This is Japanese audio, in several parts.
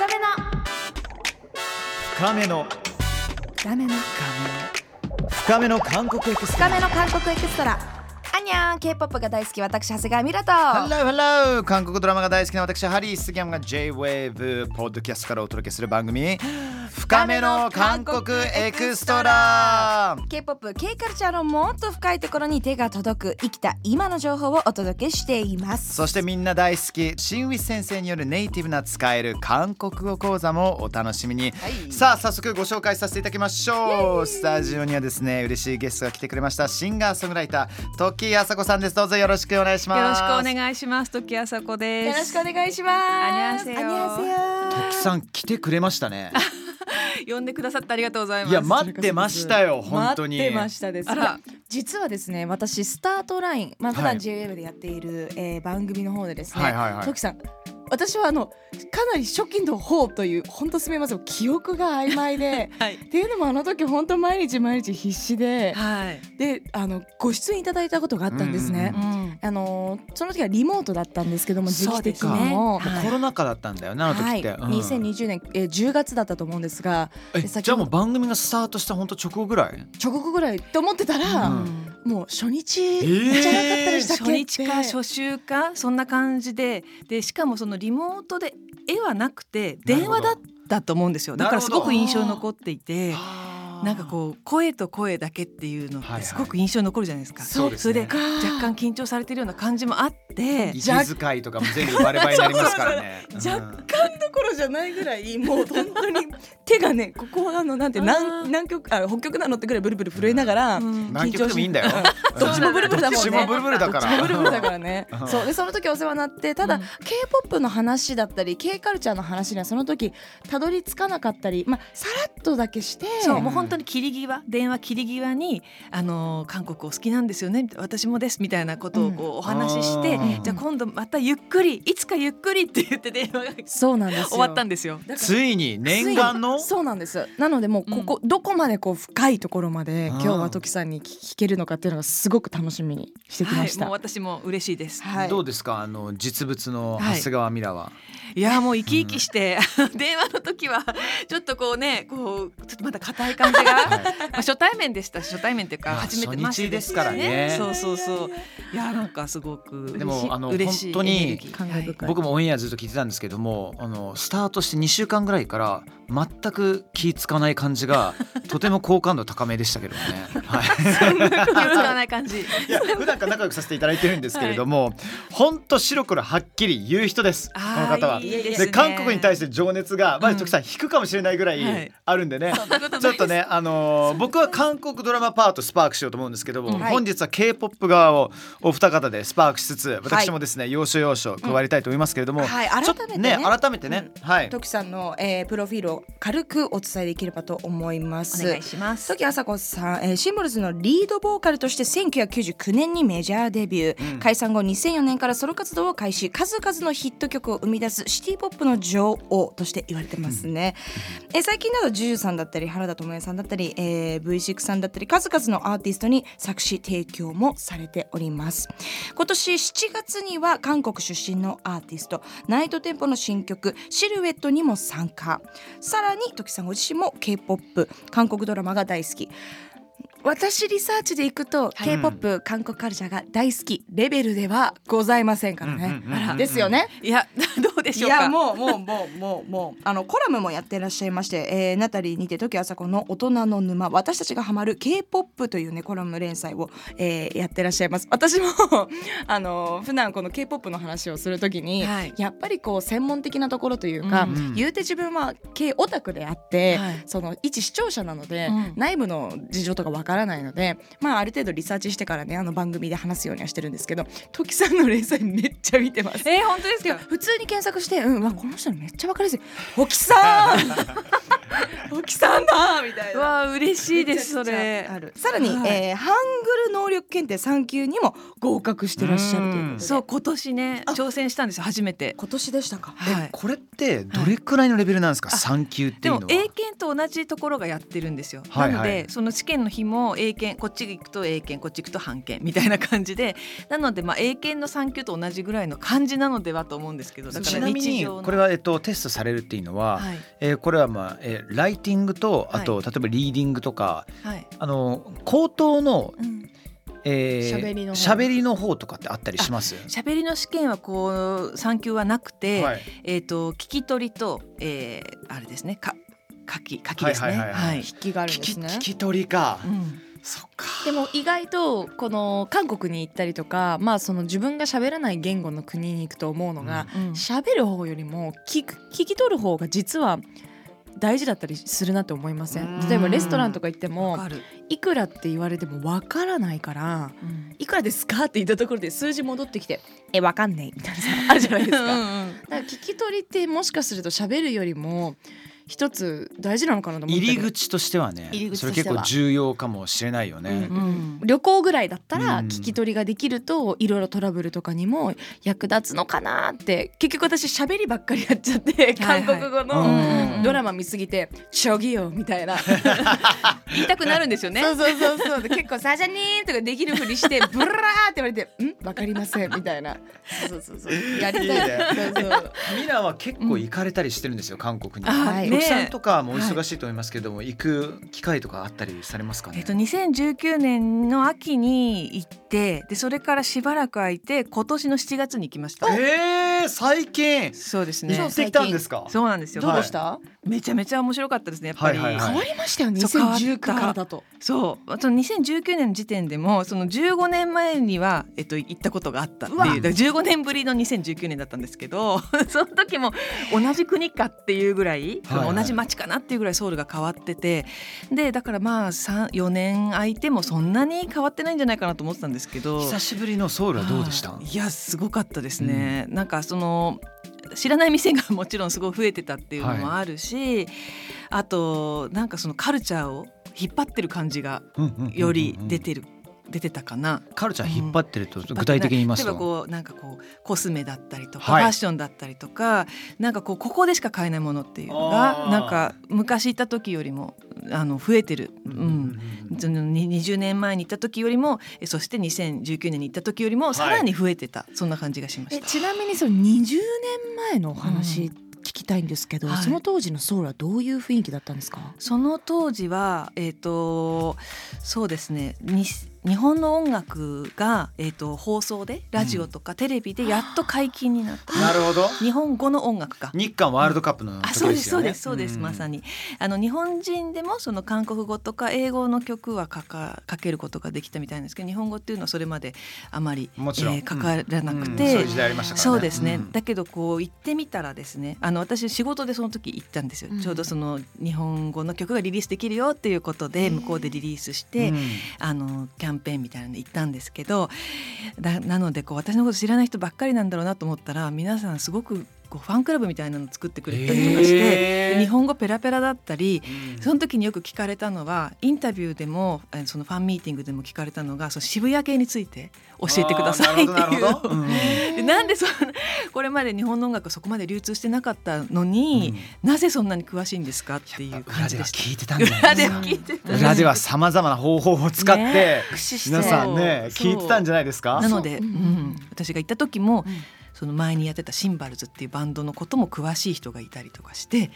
深めの。深めの。深めの。深めの。韓国エクストラ。深めの韓国エクストラ。안녕 K-POP が大好き。私長谷川ミラと。ハローハロー韓国ドラマが大好きな私ハリー杉山が J-WAVE ポッドキャストからお届けする番組深めの韓国エクストラ。K-POP、K カルチャーのもっと深いところに手が届く生きた今の情報をお届けしています。そしてみんな大好き新ウィス先生によるネイティブな使える韓国語講座もお楽しみに、はい。さあ早速ご紹介させていただきましょう。スタジオにはですね嬉しいゲストが来てくれました。シンガーソングライター時あさこさんです。どうぞよろしくお願いします。よろしくお願いします。時あさこです。よろしくお願いします。アニョンハセヨアニョンハセヨ時さん来てくれましたね 呼んでくださってありがとうございます。いや待ってましたよ本当に待ってましたですあら実はですね私スタートラインまあ普段はい JWEB でやっている、えー番組の方でですね、はいはいはいトキさん私はあのかなり初期の方という本当すみません記憶が曖昧で はい。っていうのもあの時本当毎日毎日必死ではい。であのご出演いただいたことがあったんですね。うんん。あのその時はリモートだったんですけども時期的そうですね。にも、はい。コロナ禍だったんだよねあの時って、はい、うん。2020年、えー、10月だったと思うんですがじゃあもう番組がスタートした本当直後ぐらい？直後ぐらいって思ってたら、うん。もう初日ー。じゃなかったでしたっけ？初日か初週かそんな感じで。でしかもそのリモートで絵はなくて電話だったと思うんですよ。だからすごく印象に残っていてなんかこう声と声だけっていうのっはいはい。てすごく印象に残るじゃないですか、そうですね。それで若干緊張されてるような感じもあって息遣いとかも全部バレバレになりますからね。若干どころじゃないぐらいもう本当に 手がねここはあのなんて南南極あ北極なのってぐらいブルブル震えながら、うん。南極でもいいんだよ。どっちもブルブルだもんね。どっちもブルブルだから。どっちもブルブルだからね。うん。そう。でその時お世話になってただ、うん。K-POP の話だったり K カルチャーの話にはその時たどり着かなかったりまあさらっとだけしてもう本当に切り際電話切り際にあの韓国お好きなんですよね私もですみたいなことをこうお話しして、うんじゃあ今度またゆっくりいつかゆっくりって言って電話がそうなんですよ。終わったんですよ。ついに念願の？そうなんですなのでもうここ、どこまでこう深いところまでうん今日はトキさんに聞けるのかっていうのがすごく楽しみにしてきましはい、もた、う私も嬉しいです。はい。どうですか？あの実物の長谷川ミラは、いやもう生き生きして、電話の時はちょっとこうねこうちょっとまだ硬い感じが、まあ初対面でした。し初対面っていうかまあ初めてましですからね。そうそうそう。いやなんかすごくでもあの嬉しい本当に僕もオンエアずっと聞いてたんですけどもあのスタートして2週間ぐらいから全く気ぃつかない感じが とても好感度高めでしたけどね。はい。気を使わない感じ。いや普段から仲良くさせていただいてるんですけれども、本当白黒はっきり言う人です。この方は。いいですね。で韓国に対して情熱がまうんあ時さん。引くかもしれないぐらはい。いあるんでね、そんなことないちょっとねあのー僕は韓国ドラマパートスパークしようと思うんですけども、はい。本日は K-POP 側をお二方でスパークしつつ私もですね、要所要所加わりたいと思いますけれども、はい。ちょっと改めてね。改めてね、はい。トキさんの、えー、プロフィールを軽くお伝えできればと思います。お願いします。時あさこさん、えーシンボルズのリードボーカルとして1999年にメジャーデビュー、うん。解散後2004年からソロ活動を開始。数々のヒット曲を生み出すシティポップの女王として言われてますね、えー最近など JUJU さんだったり原田知世さんだったり、えー V6 さんだったり数々のアーティストに作詞提供もされております。今年7月には韓国出身のアーティストナイトテンポの新曲「シルエット」にも参加。さらに時さんご自身も k p o p 韓国ドラマが大好き。私リサーチでいくと、k p o p 韓国カルチャーが大好きレベルではございませんからね、ですよね。いやどうでいしょうか？やもうもうもうもうもう。あのコラムもやってらっしゃいまして、えー、ナタリーにて時あさこの大人の沼私たちがハマる K-POP というねコラム連載を、えー、やってらっしゃいます。私も あの普段この K-POP の話をするときに、はい。やっぱりこう専門的なところというか、うん言うて自分は K オタクであって、はい。その一視聴者なので、うん。内部の事情とかわからないのでまあある程度リサーチしてからねあの番組で話すようにはしてるんですけど時さんの連載めっちゃ見てます。えー、本当ですか？普通に検索して、うん、わこの人めっちゃわかりやすい。沖さん 沖さんだみたいな。わあ嬉しいですそれ。ある。さらに、はい。えーハングル能力検定3級にも合格してらっしゃるということで。そう今年ね挑戦したんですよ初めて。今年でしたか？はい。これってどれくらいのレベルなんですか、あ三級っていでもうのは。英検と同じところがやってるんですよ、はいはい。なのでその試験の日も英検こっち行くと英検こっち行くと半検みたいな感じで。なのでまあ英検の3級と同じぐらいの感じなのではと思うんですけどだからちなみにこれは、えっと、テストされるっていうのは、はい。えーこれは、まあえーライティングとあと、は例えばリーディングとかはい。あの口頭の、うん。えー喋りの方。喋りの方とかってあったりします？喋りの試験はこう3級はなくて、はい。えっ、と聞き取りと、えー、あれですね。か書き書きですね。はいはいはいはい。はい。筆記があるん聞きですね。聞き取りか、うん。そっか。でも意外とこの韓国に行ったりとかまあその自分が喋らない言語の国に行くと思うのがうん。喋、る方よりも聞く聞き取る方が実は大事だったりするなって思いませうん。ん例えばレストランとか行ってわもいくらって言われてもわからないからうん。いくらですかって言ったところで数字戻ってきてえわかんないみたいなさあるじゃないですか。だから聞き取りってもしかすると喋るよりも一つ大事なのかなと思って入るり口としてはね入り口それ結構重要かもしれないよね、うんうん。旅行ぐらいだったらうん。聞き取りができるといろいろトラブルとかにも役立つのかなって。結局私喋りばっかりやっちゃって韓国語うんのドラマ見すぎて「저기요」みたいな。言いたくなるんですよね。そうそうそうそう。で結構「サジャニーン」とかできるふりしてブラーって言われて「ん？わかりません」みたいな。そうそうそうやりたい。いいね。そうそうミラは結構行かれたりしてるんですよ、韓国に。あはい。ね徳さんとかもお忙しいと思いますけども、行く機会とかあったりされますかね？えっと、2019年の秋に行ってでそれからしばらく空いて今年の7月に行きましたえー、最近そうですね。行ってきたんですか？そうなんですよ、どうでした、めちゃめちゃ面白かったですねやっぱり、変わりましたよねそう変わった。2019からだとそうその2019年の時点でもその15年前には、えっと、行ったことがあったっていう。うわ。だから15年ぶりの2019年だったんですけど その時も同じ国かっていうぐらい、はいはい。同じ街かなっていうぐらいソウルが変わっててでだからまあ4年空いてもそんなに変わってないんじゃないかなと思ってたんですけど。久しぶりのソウルはどうでした？いやすごかったですね、なんかその知らない店がもちろんすごい増えてたっていうのもあるし、あとなんかそのカルチャーを引っ張ってる感じがより出てる、出てたかな。カルチャー引っ張ってると具体的に言います例えばと。こうなんかこうコスメだったりとか、はい。ファッションだったりとかなんかこうここでしか買えないものっていうのがなんか昔行った時よりもあの増えてる、うんうん20年前に行った時よりもえそして2019年に行った時よりもさらに増えてた、そんな感じがしました。えちなみにその20年前のお話聞きたいんですけど、はい。その当時のソウルはどういう雰囲気だったんですか？その当時は、えー、とそうですね。に日本の音楽が、えー、と放送でラジオとかテレビでやっと解禁になった、なるほど。日本語の音楽か。日韓ワールドカップの時あそうでそうですそうです、ん。まさに。あの日本人でもその韓国語とか英語の曲はかかかけることができたみたいなんですけど日本語っていうのはそれまであまりもちろん。えーかからなくうん。て、そういう時代ありましたからね。そうですね、ん。だけどこう行ってみたらですねあの私仕事でその時行ったんですよ、うん。ちょうどその日本語の曲がリリースできるよっていうことで向こうでリリースして、うん。あのキャャンペーンみたいなので行ったんですけどなのでこう私のこと知らない人ばっかりなんだろうなと思ったら皆さんすごくこうファンクラブみたいなの作ってくれたりとかして、日本語ペラペラだったりうん。その時によく聞かれたのはインタビューでもえそのファンミーティングでも聞かれたのがその渋谷系について教えてくださいっていう。ど うん。でなんでそんなこれまで日本の音楽そこまで流通してなかったのに、なぜそんなに詳しいんですかっていう感じでした。聞いてたんじゃない裏では聞いてた。裏ではさまざまな方法を使って、皆さんね聞いてたんじゃないですか？なので、そうんん。私が行った時も、うんその前にやってたシンバルズっていうバンドのことも詳しい人がいたりとかして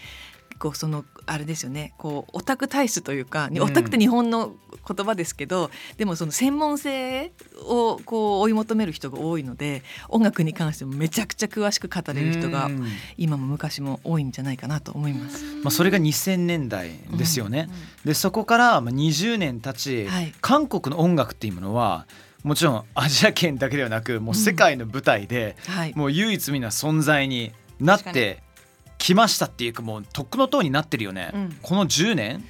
こうそのあれですよねこうオタク体質というか、うんオタクって日本の言葉ですけどでもその専門性をこう追い求める人が多いので音楽に関してもめちゃくちゃ詳しく語れる人がうん今も昔も多いんじゃないかなと思います。まあ、それが2000年代ですよね。でそこからまあ20年経ち、はい韓国の音楽っていうものはもちろんアジア圏だけではなくもう世界の舞台で、はい、もう唯一無二な存在になってきましたっていうかもうとっくの塔になってるよね。うん。この10年？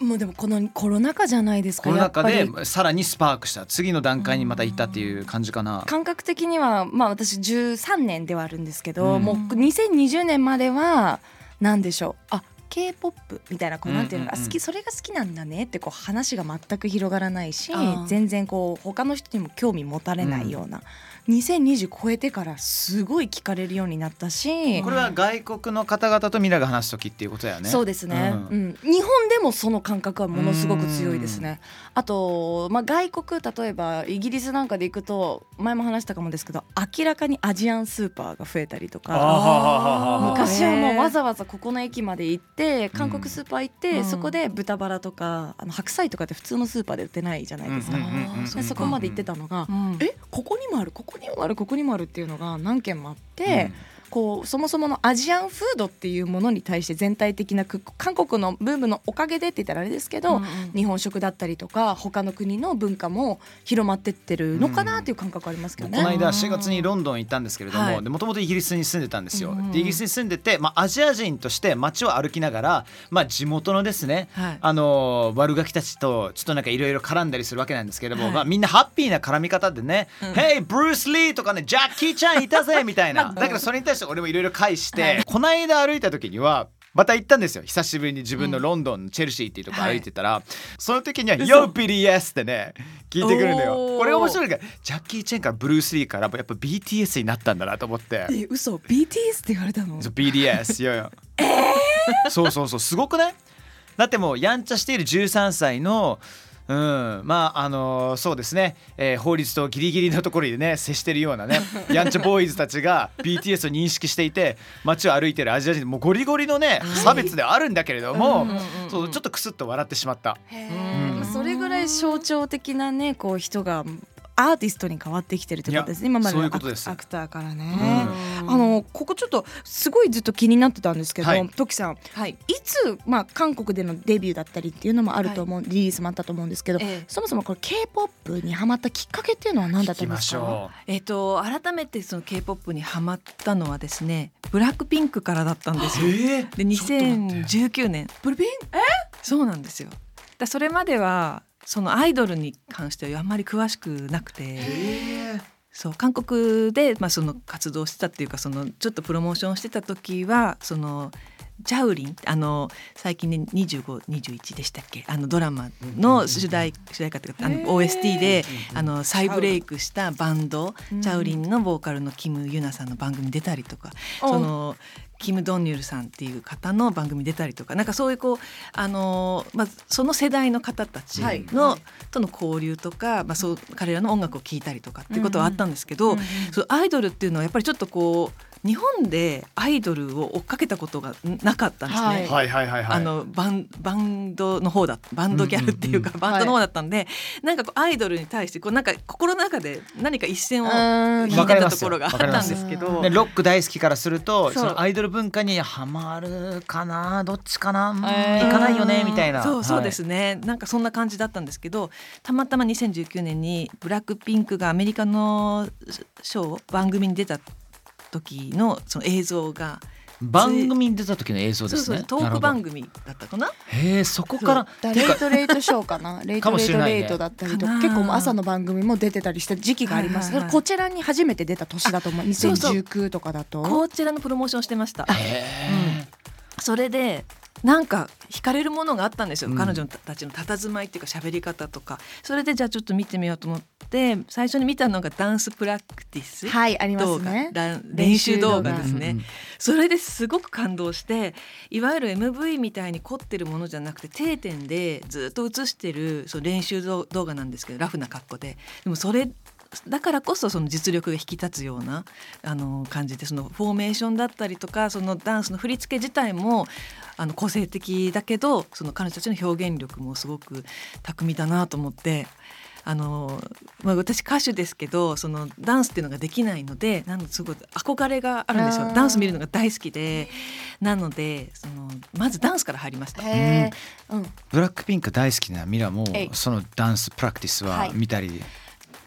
もうでもこのコロナ禍じゃないですかコロナ禍でさらにスパークした次の段階にまた行ったっていう感じかな。感覚的にはまあ私13年ではあるんですけど、うん。もう2020年までは何でしょう。あ K-POP みたいなこうなんていうのか、うんうんうん好きそれが好きなんだねってこう話が全く広がらないし全然こう他の人にも興味持たれないような、2020超えてからすごい聞かれるようになったしこれは外国の方々とミラが話す時っていうことだよね。そうですね、ううん。ん日本でもその感覚はものすごく強いですね。あと、まあ、外国例えばイギリスなんかで行くと前も話したかもですけど明らかにアジアンスーパーが増えたりとか。昔はもうわざわざここの駅まで行って韓国スーパー行って、うん。そこで豚バラとかあの白菜とかって普通のスーパーで売ってないじゃないですか、うんうんうんうんでそこまで行ってたのが、うん。えここにもある？こここにもあるここにもあるっていうのが何件もあって、こうそもそものアジアンフードっていうものに対して全体的なく韓国のブームのおかげでって言ったらあれですけど、うんうん日本食だったりとか他の国の文化も広まってってるのかなっていう感覚ありますけどね。この間4月にロンドン行ったんですけれどはいももともとイギリスに住んでたんですよ。うんでイギリスに住んでて、まあ、アジア人として街を歩きながら、まあ、地元のですね、はいあの悪ガキたちとちょっとなんかいろいろ絡んだりするわけなんですけれども、はいまあ、みんなハッピーな絡み方でね「うん Hey ブルース・リー!」とかね「ジャッキー・チャンいたぜ!」みたいな だからそれに対して俺もいろいろ返して、この間歩いた時にはまた行ったんですよ。久しぶりに自分のロンドンのチェルシーっていうとこ歩いてたら、その時には「Yo BTS」ってね聞いてくるんだよこれが面白いからジャッキー・チェンからブルース・リーからやっぱ BTS になったんだなと思って。え嘘。BTS って言われたの？そう BTS いやいや、そうそうそう。すごくない？だってもうやんちゃしている13歳のうん、まああのそうですね、えー法律とギリギリのところでね接してるようなねやんちゃボーイズたちが BTS を認識していて街を歩いてるアジア人もうゴリゴリのね差別ではあるんだけれども、そうちょっとクスッと笑ってしまった。へうん。ーそれぐらい象徴的なねこう人がアーティストに変わってきてるってことですね。今までのアクターからね。うん。あのここちょっとすごいずっと気になってたんですけど、はい。トキさん。はい。いつ、まあ、韓国でのデビューだったりっていうのもあると思う、リリースもあったと思うんですけど、ええ。そもそもこれ K-POP にハマったきっかけっていうのは何だったんですか？しょえっ、と改めてその K-POP にハマったのはですねブラックピンクからだったんですう。よ。えで2019年。ブルピンそうなんですよ。だそれまではそのアイドルに関してはあんまり詳しくなくて、そう韓国でまあその活動してたっていうかそのちょっとプロモーションしてた時はそのジャウリンあの最近ね2521でしたっけ？あのドラマの主題主題歌っていうかあの OST であの再ブレイクしたバンドうん。チャウリンのボーカルのキム・ユナさんの番組に出たりとかそのキム・ドンニュルさんっていう方の番組に出たりとかなんかそういうこうあのーまあその世代の方たちはいの、はい。との交流とか、まあ、そう彼らの音楽を聴いたりとかっていうことはあったんですけど、うんうん。そうアイドルっていうのはやっぱりちょっとこう日本でアイドルを追っかけたことがなかったんですね。はい。はいはいはいはい。あのバンバンドの方だバンドギャルっていうか、うんバンドの方だったんで、なんかこうアイドルに対してこうなんか心の中で何か一線をうん。引いてたところがあったんですけど、ね、ロック大好きからするとそのアイドル文化にハマるかなどっちかな、行かないよねみたいな。そうそうですね、なんかそんな感じだったんですけどたまたま2019年にブラックピンクがアメリカのショー番組に出た時のその映像がはい番組に出た時の映像ですね。そうそうトーク番組だったかな？へえそこから？レイトレイトショーかな？レイトレイトレイトだったりとか結構もう朝の番組も出てたりした時期があります、こちらに初めて出た年だと思う。そうそう。2019とかだと。こちらのプロモーションしてました。へそれでなんか惹かれるものがあったんですよ、うん。彼女たちの佇まいっていうか喋り方とか。それでじゃあちょっと見てみようと思って最初に見たのがダンスプラクティス。はいありま動画、すね練習動画ですね、それですごく感動していわゆる MV みたいに凝ってるものじゃなくて定点でずっと映してるその練習動画なんですけどラフな格好で。でもそれだからこそその実力が引き立つようなあの感じでそのフォーメーションだったりとかそのダンスの振り付け自体もあの個性的だけどその彼女たちの表現力もすごく巧みだなと思って。あのまあ、私歌手ですけどそのダンスっていうのができないのでなんすごい憧れがあるんですよ。ダンス見るのが大好きでなのでそのまずダンスから入りました。うん。ブラックピンク大好きなミラもそのダンスプラクティスははい。見たり、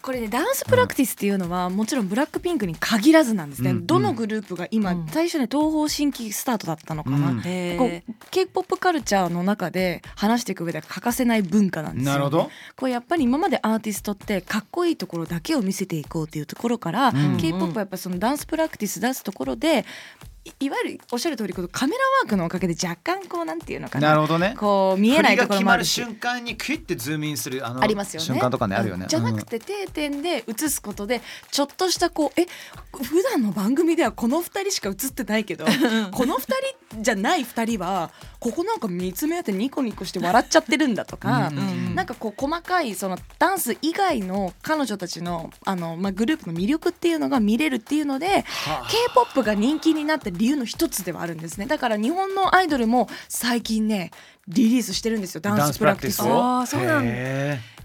これねダンスプラクティスっていうのは、もちろんブラックピンクに限らずなんですね、うん。どのグループが今、うん。最初ね東方神起スタートだったのかな、うん。へーこう K-POP カルチャーの中で話していく上では欠かせない文化なんですよ、なるほど。これやっぱり今までアーティストってかっこいいところだけを見せていこうっていうところから、うん。K-POP はやっぱそのダンスプラクティス出すところでいいわゆるおっしゃる通りこのカメラワークのおかげで若干こうなんていうのかななるほどね。こう見えないところもあるし。まる瞬間にクイッてズームインするあのありますよね。瞬間とかねあるよね。じゃなくて定点で映すことでちょっとしたこうえ普段の番組ではこの2人しか映ってないけど この2人じゃない2人はここなんか見つめ合ってニコニコして笑っちゃってるんだとか、うんうんうん。なんかこう細かいそのダンス以外の彼女たちのあの、まあ、グループの魅力っていうのが見れるっていうのではあ。K-POP が人気になった理由の一つではあるんですね。だから日本のアイドルも最近ねリリースしてるんですよ。ダンスプラクティス。を？あーそうなん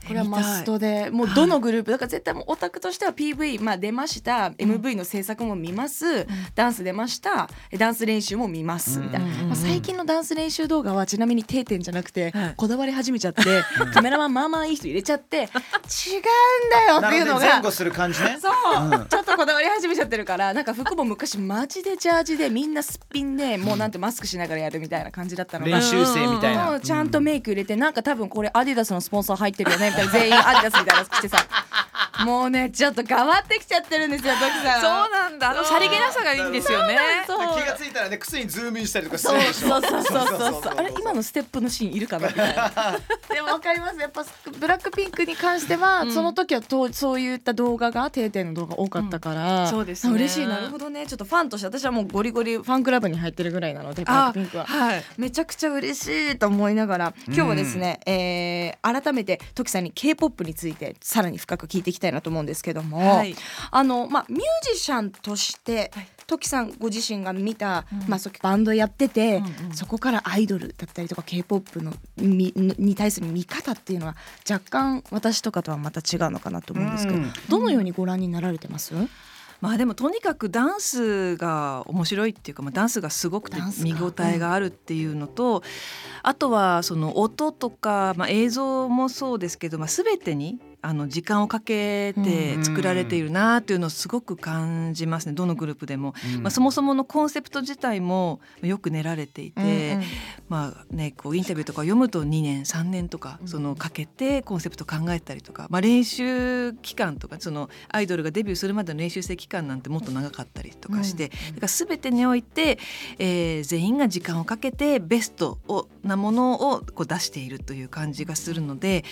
これはマストで。もうどのグループだから絶対もうオタクとしては PV、まあ、出ました、MV の制作も見ます、ダンス出ました。ダンス練習も見ます。みたいな、うんうん。うんまあ、最近のダンス練習動画はちなみに定点じゃなくて、はい。こだわり始めちゃって カメラマンまあまあいい人入れちゃって 違うんだよっていうのが。前後する感じね。そう、うん。ちょっとこだわり始めちゃってるからなんか服も昔マジでジャージでみんなすっぴんでもうなんてマスクしながらやるみたいな感じだったのが。練習生みたいもな。うちゃんとメイク入れてなんか多分これアディダスのスポンサー入ってるよねみたいな。全員アディダスみたいなの着てさ もうねちょっと変わってきちゃってるんですよトキさん そうなんだ。あのさりげなさがいいんですよね。そう気がついたらね靴にズームインしたりとかすそうるでしょそうそうそうそうそうあれ今のステップのシーンいるかなみたいなでもわかりますやっぱブラックピンクに関しては、うんその時はとそういった動画が定点の動画多かったから、そうですね嬉しいなるほどねちょっとファンとして私はもうゴリゴリファンクラブに入ってるぐらいなのでブラッあクピンクは。はいめちゃくちゃ嬉しいと思いながら今日はですね、えー改めてトキさんに K-POP についてさらに深く聞いていきたいなと思うんですけども、はい。あのまあミュージシャンとして、はい。トキさんご自身が見た、うん。まあそうバンドやってて、うんうん。そこからアイドルだったりとか K-POP のにに対する見方っていうのは若干私とかとはまた違うのかなと思うんですけど、うん。どのようにご覧になられてます？まあでもとにかくダンスが面白いっていうか、まあ、ダンスがすごくて見応えがあるっていうのと、あとはその音とか、まあ、映像もそうですけど、まあ、全てにあの時間をかけて作られているなっていうのをすごく感じますね。どのグループでも。うん。まあ、そもそものコンセプト自体もよく練られていて、うんうん。まあね、こうインタビューとかを読むと2年3年とかうん。そのかけてコンセプト考えたりとか、まあ、練習期間とかそのアイドルがデビューするまでの練習生期間なんてもっと長かったりとかして、だから全てにおいて、えー全員が時間をかけてベストをなものをこう出しているという感じがするので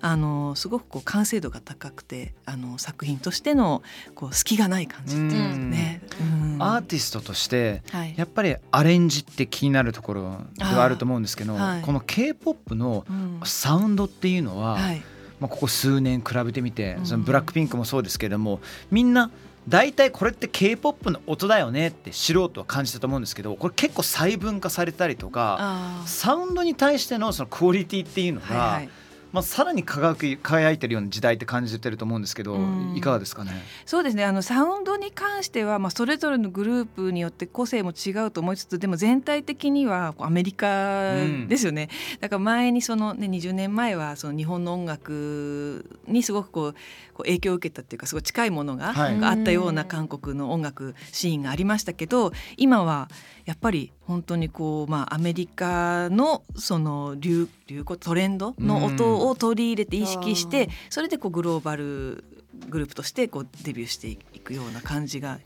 あのすごくこう完成度が高くてあの作品としてのこう隙がない感じっていうね。うん。アーティストとしてはい。やっぱりアレンジって気になるところではあると思うんですけど、はい。この K-POP のうん。サウンドっていうのは、はい。まあ、ここ数年比べてみて、うん。そのブラックピンクもそうですけれどもみんな大体これって K-POP の音だよねって素人は感じたと思うんですけどこれ結構細分化されたりとかサウンドに対してのそのクオリティっていうのが、はいはいまあ、さらに輝く輝いてるような時代って感じてると思うんですけど、うん。いかがですかね？そうですね。あのサウンドに関しては、まあ、それぞれのグループによって個性も違うと思いつつでも全体的にはこうアメリカですよね、だから前にその、ね、20年前はその日本の音楽にすごくこうこう影響を受けたっていうかすごい近いものが、はい。あったような韓国の音楽シーンがありましたけど今はやっぱり本当にこう、まあ、アメリカのその流流行トレンドの音を取り入れて意識してそれでこうグローバルグループとしてこうデビューしていくような感じが。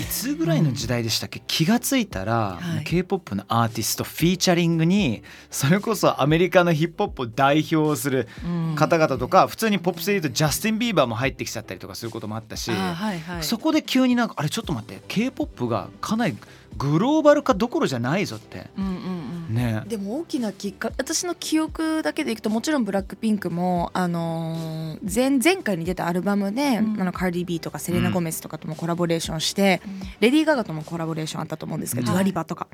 いつぐらいの時代でしたっけ、気がついたら、はい。K-POP のアーティストフィーチャリングにそれこそアメリカのヒップホップを代表する方々とか、普通にポップスで言うとジャスティン・ビーバーも入ってきちゃったりとかすることもあったし、はいはい、そこで急になんかあれちょっと待って K-POP がかなりグローバル化どころじゃないぞって。うんうんうんね。でも大きなきっかけ私の記憶だけでいくともちろんブラックピンクも、あのー前前回に出たアルバムで、うん。あのカーディ・ビーとかセレナ・ゴメスとかともコラボレーションして、レディー・ガガともコラボレーションあったと思うんですけど、うんアリバとか。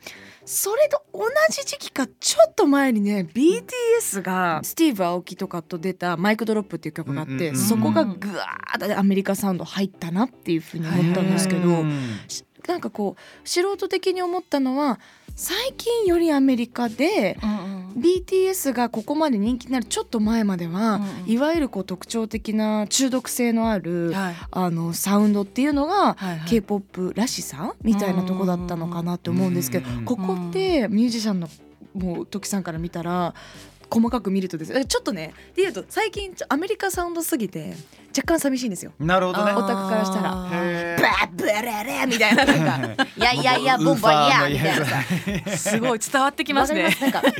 それと同じ時期かちょっと前にね BTS がスティーブ・アオキとかと出た「マイクドロップ」っていう曲があって、うんうんうんそこがぐわーってアメリカサウンド入ったなっていうふうに思ったんですけど。うん。なんかこう素人的に思ったのは最近よりアメリカでうんうん。BTS がここまで人気になるちょっと前までは、うんうん。いわゆるこう特徴的な中毒性のある、はい。あのサウンドっていうのが、はいはい。K-POP らしさみたいなとこだったのかなって思うんですけど、ここってミュージシャンのもう時さんから見たら細かく見るとです。ねちょっとねでいうと最近アメリカサウンドすぎて若干寂しいんですよ。なるほどね。オタクからしたら。バラブレレみたいななんか。い やいやいやボンボンやみたいなさ。すごい伝わってきますね。なんか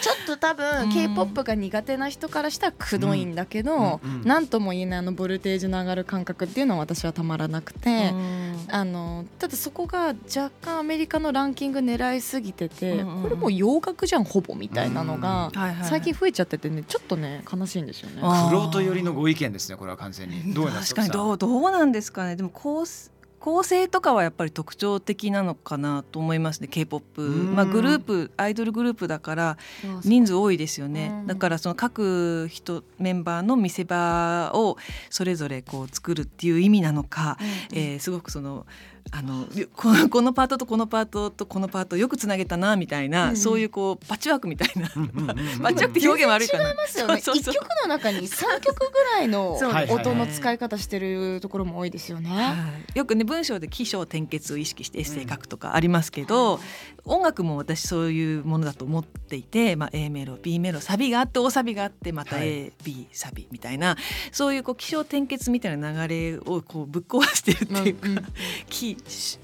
ちょっと多う分ん K-POP が苦手な人からしたらくどいんだけど、うん。うん。なんとも言えないあのボルテージの上がる感覚っていうのは私はたまらなくて、うん。あのただそこが若干アメリカのランキング狙いすぎてて、うんうんうん。これもう洋楽じゃんほぼみたいなのが、はいはいはい。最近増えちゃっててねちょっとね悲しいんですよね。あクロー。ト寄りのご意見ですねこれは完全に。どうなんです確かにどうどうなんですかね。でも構成構成とかはやっぱり特徴的なのかなと思いますね K-POP ん。まあグループアイドルグループだから人数多いですよね、うん。だからその各人メンバーの見せ場をそれぞれこう作るっていう意味なのか、えーすごくそのあの このこのパートとこのパートとこのパートよくつなげたなみたいな、うん。そういうこうパッチワークみたいな、うんうんうんうん。パッチワークって表現悪いかな。違いますよね。そうそうそう。一曲の中に三曲ぐらいの 音の使い方してるところも多いですよね。はい。よくね文章で起承転結を意識してエッセイ書くとかありますけど、音楽も私そういうものだと思っていて、まあ、A メロ B メロサビがあって大サビがあってまたはい。AB、サビみたいなそういうこう起承転結みたいな流れをこうぶっ壊してるっていうか、うんうん起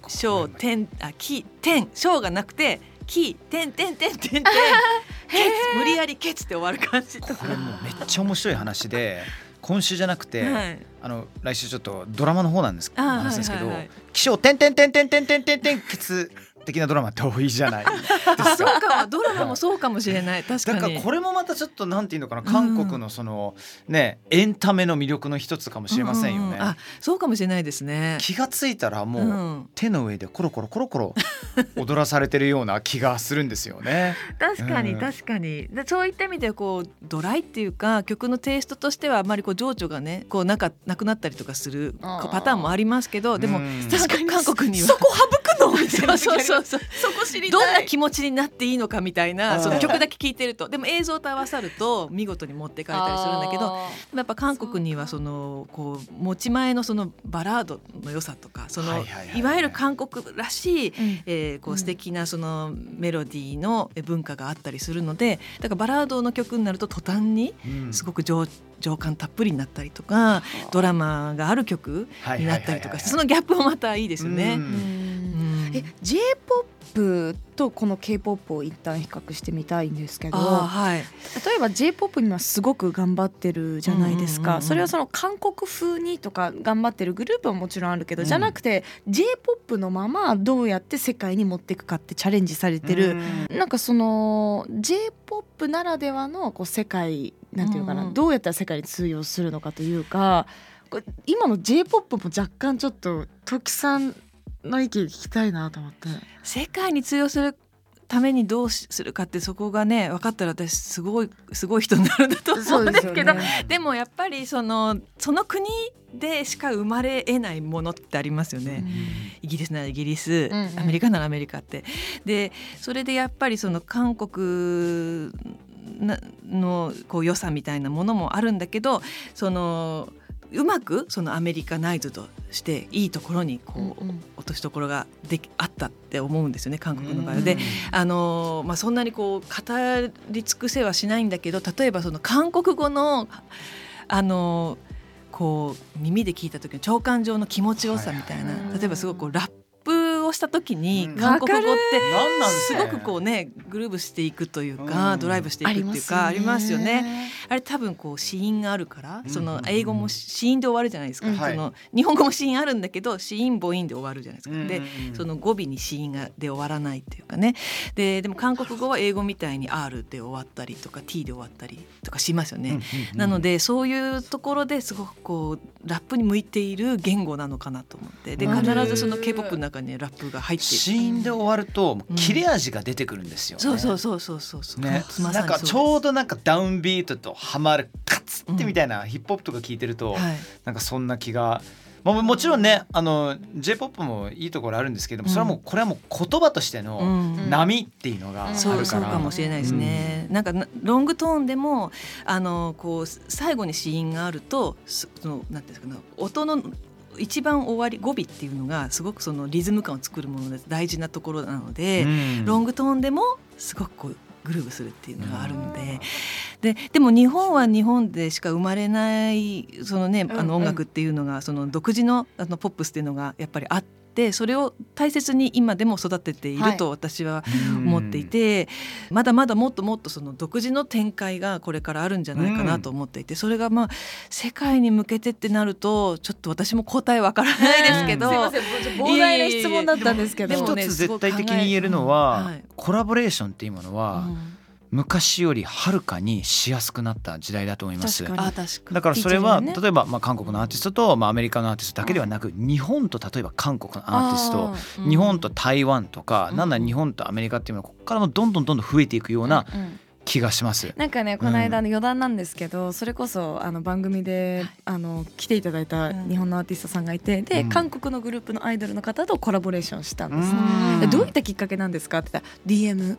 承転あ起転承がなくて起点点点点点ケツ無理やりケツって終わる感じとか。これもうめっちゃ面白い話で今週じゃなくて、はい。あの来週ちょっとドラマの方なんです話ですけどはいはいはい「気象点点点点点点点点ケツ」的なドラマって多いじゃない。ですそうか。ドラマもそうかもしれない。確かに。だからこれもまたちょっとなんていうのかな韓国のそのねエンタメの魅力の一つかもしれませんよね。うううあそうかもしれないですね。気がついたらもう、うん。手の上でコロコロコロコロ 踊らされてるような気がするんですよね。確かにうん。確かに、でそういった意味でこうドライっていうか曲のテイストとしてはあまりこう情緒がねこうなかなくなったりとかするパターンもありますけどでもうん。確かに韓国には。そこ省くのみたいなそうそうそう。そこ知りどんな気持ちになっていいのかみたいあなー。その曲だけ聴いてると。でも映像と合わさると見事に持ってかれたりするんだけどやっぱ韓国にはそのこう持ち前のそのバラードの良さとかそのはいわゆる韓国らしいうん。えーこう素敵なそのメロディーの文化があったりするのでだからバラードの曲になると途端にうん。すごく情情感たっぷりになったりとかドラマがある曲になったりとかそのギャップもまたいいですようね。んうんえ J-POP とこの K-POP を一旦比較してみたいんですけどはい。例えば J-POP にはすごく頑張ってるじゃないですか、うんうんうん。うんそれはその韓国風にとか頑張ってるグループはもちろんあるけど、うん。じゃなくて J-POP のままどうやって世界に持っていくかってチャレンジされてる、なんかその J-POP ならではのこう世界なんていうのかな、うん。うんどうやったら世界に通用するのかというか今の J-POP も若干ちょっと時さんの意見聞きたいなと思って。世界に通用するためにどうするかってそこがね分かったら私すごいすごい人になるんだと思うんですけどでもやっぱりそのその国でしか生まれえないものってありますよね。イギリスならイギリス、うんうんアメリカならアメリカって。でそれでやっぱりその韓国なのこう良さみたいなものもあるんだけどそのうまくそのアメリカナイズとしていいところにこう、うんうん。落としどころができあったって思うんですよね韓国の場合は。であのまあ、そんなにこう語り尽くせはしないんだけど例えばその韓国語のあのこう耳で聞いた時の長官上の気持ちよさみたいな、はいはい。例えばすごくこうラップをした時にうん。韓国語ってすごくこうねグルーブしていくというか、うん。ドライブしていくっていうかありますよね。ね。あれ多分こう子音があるから、うん。その英語も子音で終わるじゃないですか、うん。その日本語も子音あるんだけど子音母音で終わるじゃないですか。でうんその語尾に子音がで終わらないっていうかね。ででも韓国語は英語みたいに R で終わったりとか T で終わったりとかしますよね。なのでそういうところですごくこうラップに向いている言語なのかなと思って。でうん。必ずその K-POP の中にラップが入っている。シーンで終わると切れ味が出てくるんですよ、ね。そうそうそうそうそうそう。そうです。なんかちょうどなんかダウンビートとハマるカツってみたいな、ヒップホップとか聞いてると、はい。なんかそんな気が、まあ、もちろんねあの j p o p もいいところあるんですけどもそれはもうこれはもう言葉としてのうん。波っていうのがあるから、そうそうかもしれないですね。なんかなロングトーンでもあのこう最後に子音があるとすそのなんていうんですかね音の一番終わり語尾っていうのがすごくそのリズム感を作るもので大事なところなので、うん。ロングトーンでもすごくこうグルーブするっていうのがあるんで、ででも日本は日本でしか生まれないそのね、んあの音楽っていうのがその独自のあのポップスっていうのがやっぱりあってそれを大切に今でも育てていると私は思っていて、まだまだもっともっとその独自の展開がこれからあるんじゃないかなと思っていて、それがまあ世界に向けてってなるとちょっと私も答えわからないですけど、すいません。膨大な質問だったんですけど。でもね一つ絶対的に言えるのは、はい。コラボレーションっていうものは、うん昔よりはるかにしやすくなった時代だと思います。確かに。あ確かに。だからそれは、ね。例えばまあ韓国のアーティストとまあアメリカのアーティストだけではなく、日本と例えば韓国のアーティストうん。日本と台湾とか、うん。なんだ日本とアメリカっていうのはここからもどんどんどんどん増えていくようなうん気がします。なんかねこの間の余談なんですけど、それこそあの番組で、あの来ていただいた日本のアーティストさんがいてで、うん。韓国のグループのアイドルの方とコラボレーションしたんです、うん。でどういったきっかけなんですかって言ったら DM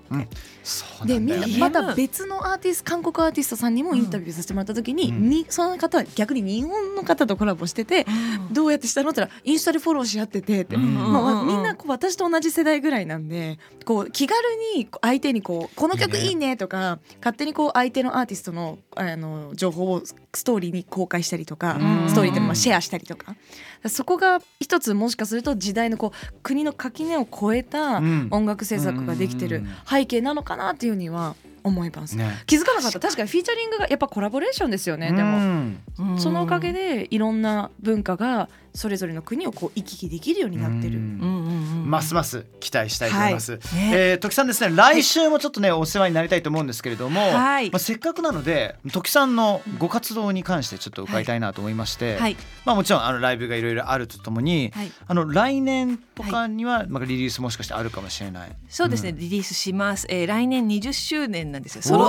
そうでみんなまた別のアーティスト韓国アーティストさんにもインタビューさせてもらった時に,、うん。にその方は逆に日本の方とコラボしてて、どうやってしたのって言ったらインスタでフォローし合っててって、うん。まあうんうん。うんみんなこう私と同じ世代ぐらいなんでこう気軽に相手にこうこの曲いいねいいねとか勝手にこう相手のアーティストのあの情報をストーリーに公開したりとか、うん。ストーリーでもシェアしたりとか。そこが一つもしかすると時代のこう国の垣根を越えたうん。音楽制作ができてるうん。背景なのかなっていうふうには思います。ね。気づかなかった。確かにフィーチャリングがやっぱコラボレーションですよねでも。そのおかげでいろんな文化がそれぞれの国をこう行き来できるようになってる。ますます期待したいと思います。ね。えー時さんですね。来週もちょっとねお世話になりたいと思うんですけれども、はい。まあせっかくなので時さんのご活動に関してちょっと伺いたいなと思いまして、はい。まあもちろんあのライブがいろいろあるとともに、はい。あの来年とかにはまあリリースもしかしてあるかもしれない。そうですね、リリースします、えー、来年20周年なんですよ。ソロ,、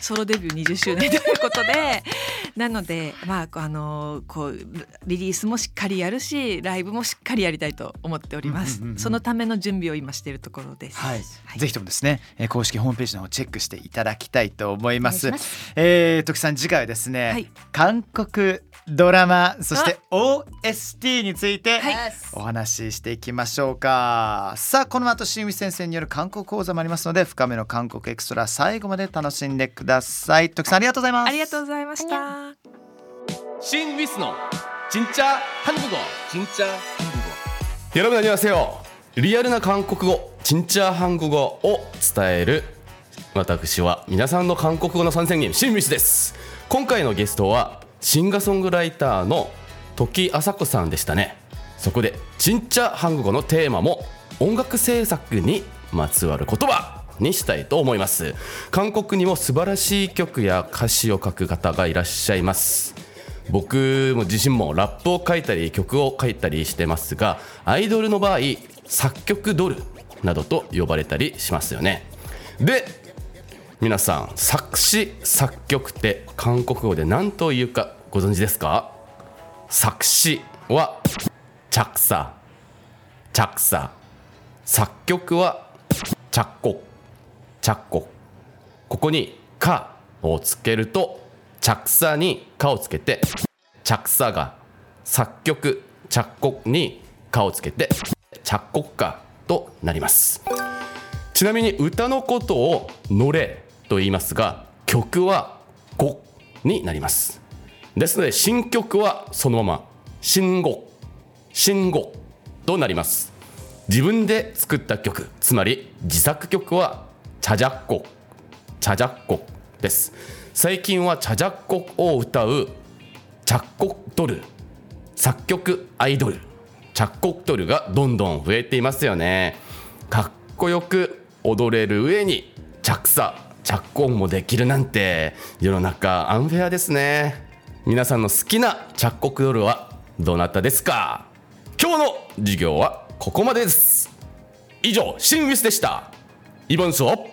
ソロデビュー20周年ということで。なのでまああのーこうリリースもしっかりかりやるしライブもしっかりやりたいと思っております、うんうんうんうん、そのための準備を今しているところです、はい。はい、ぜひともですね、えー、公式ホームページの方チェックしていただきたいと思います。いえー、徳さん次回はですね、はい、韓国ドラマそして OST についてお話ししていきましょうか、さあこの後新海先生による韓国講座もありますので深めの韓国エクストラ最後まで楽しんでください。徳さんありがとうございます。ありがとうございました。新ウィスの 진짜 한국어 진짜 한국어 여러분 안녕하세요. 리얼 나 한국어 진짜 한국어を伝える私は皆さんの韓国語の선생님新ミスです。今回のゲストはシンガーソングライターの時あさこさんでしたね。そこで진짜韓国語のテーマも音楽制作にまつわる言葉にしたいと思います。韓国にも素晴らしい曲や歌詞を書く方がいらっしゃいます。 僕も自身もラップを書いたり曲を書いたりしてますがアイドルの場合作曲ドルなどと呼ばれたりしますよね。で皆さん作詞作曲って韓国語で何というかご存知ですか？作詞は着作着作作曲は着国着国ここに「か」をつけると着作に「か」をつけて着作が作曲着国に「か」をつけて着国歌となります。ちなみに歌のことを「のれ」と言いますが曲は「語」になります。ですので新曲はそのまま「新語」「新語」となります。自分で作った曲つまり自作曲は「チャジャッコ」「チャジャッコ」です。最近は「チャジャッコ」を歌うチャッコドル。作曲アイドル。チャッコドルがどんどん増えていますよね。かっこよく踊れる上に着作着工もできるなんて世の中アンフェアですね。皆さんの好きな着国ドルはどなたですか？今日の授業はここまでです。以上シンウィスでした。イボンスを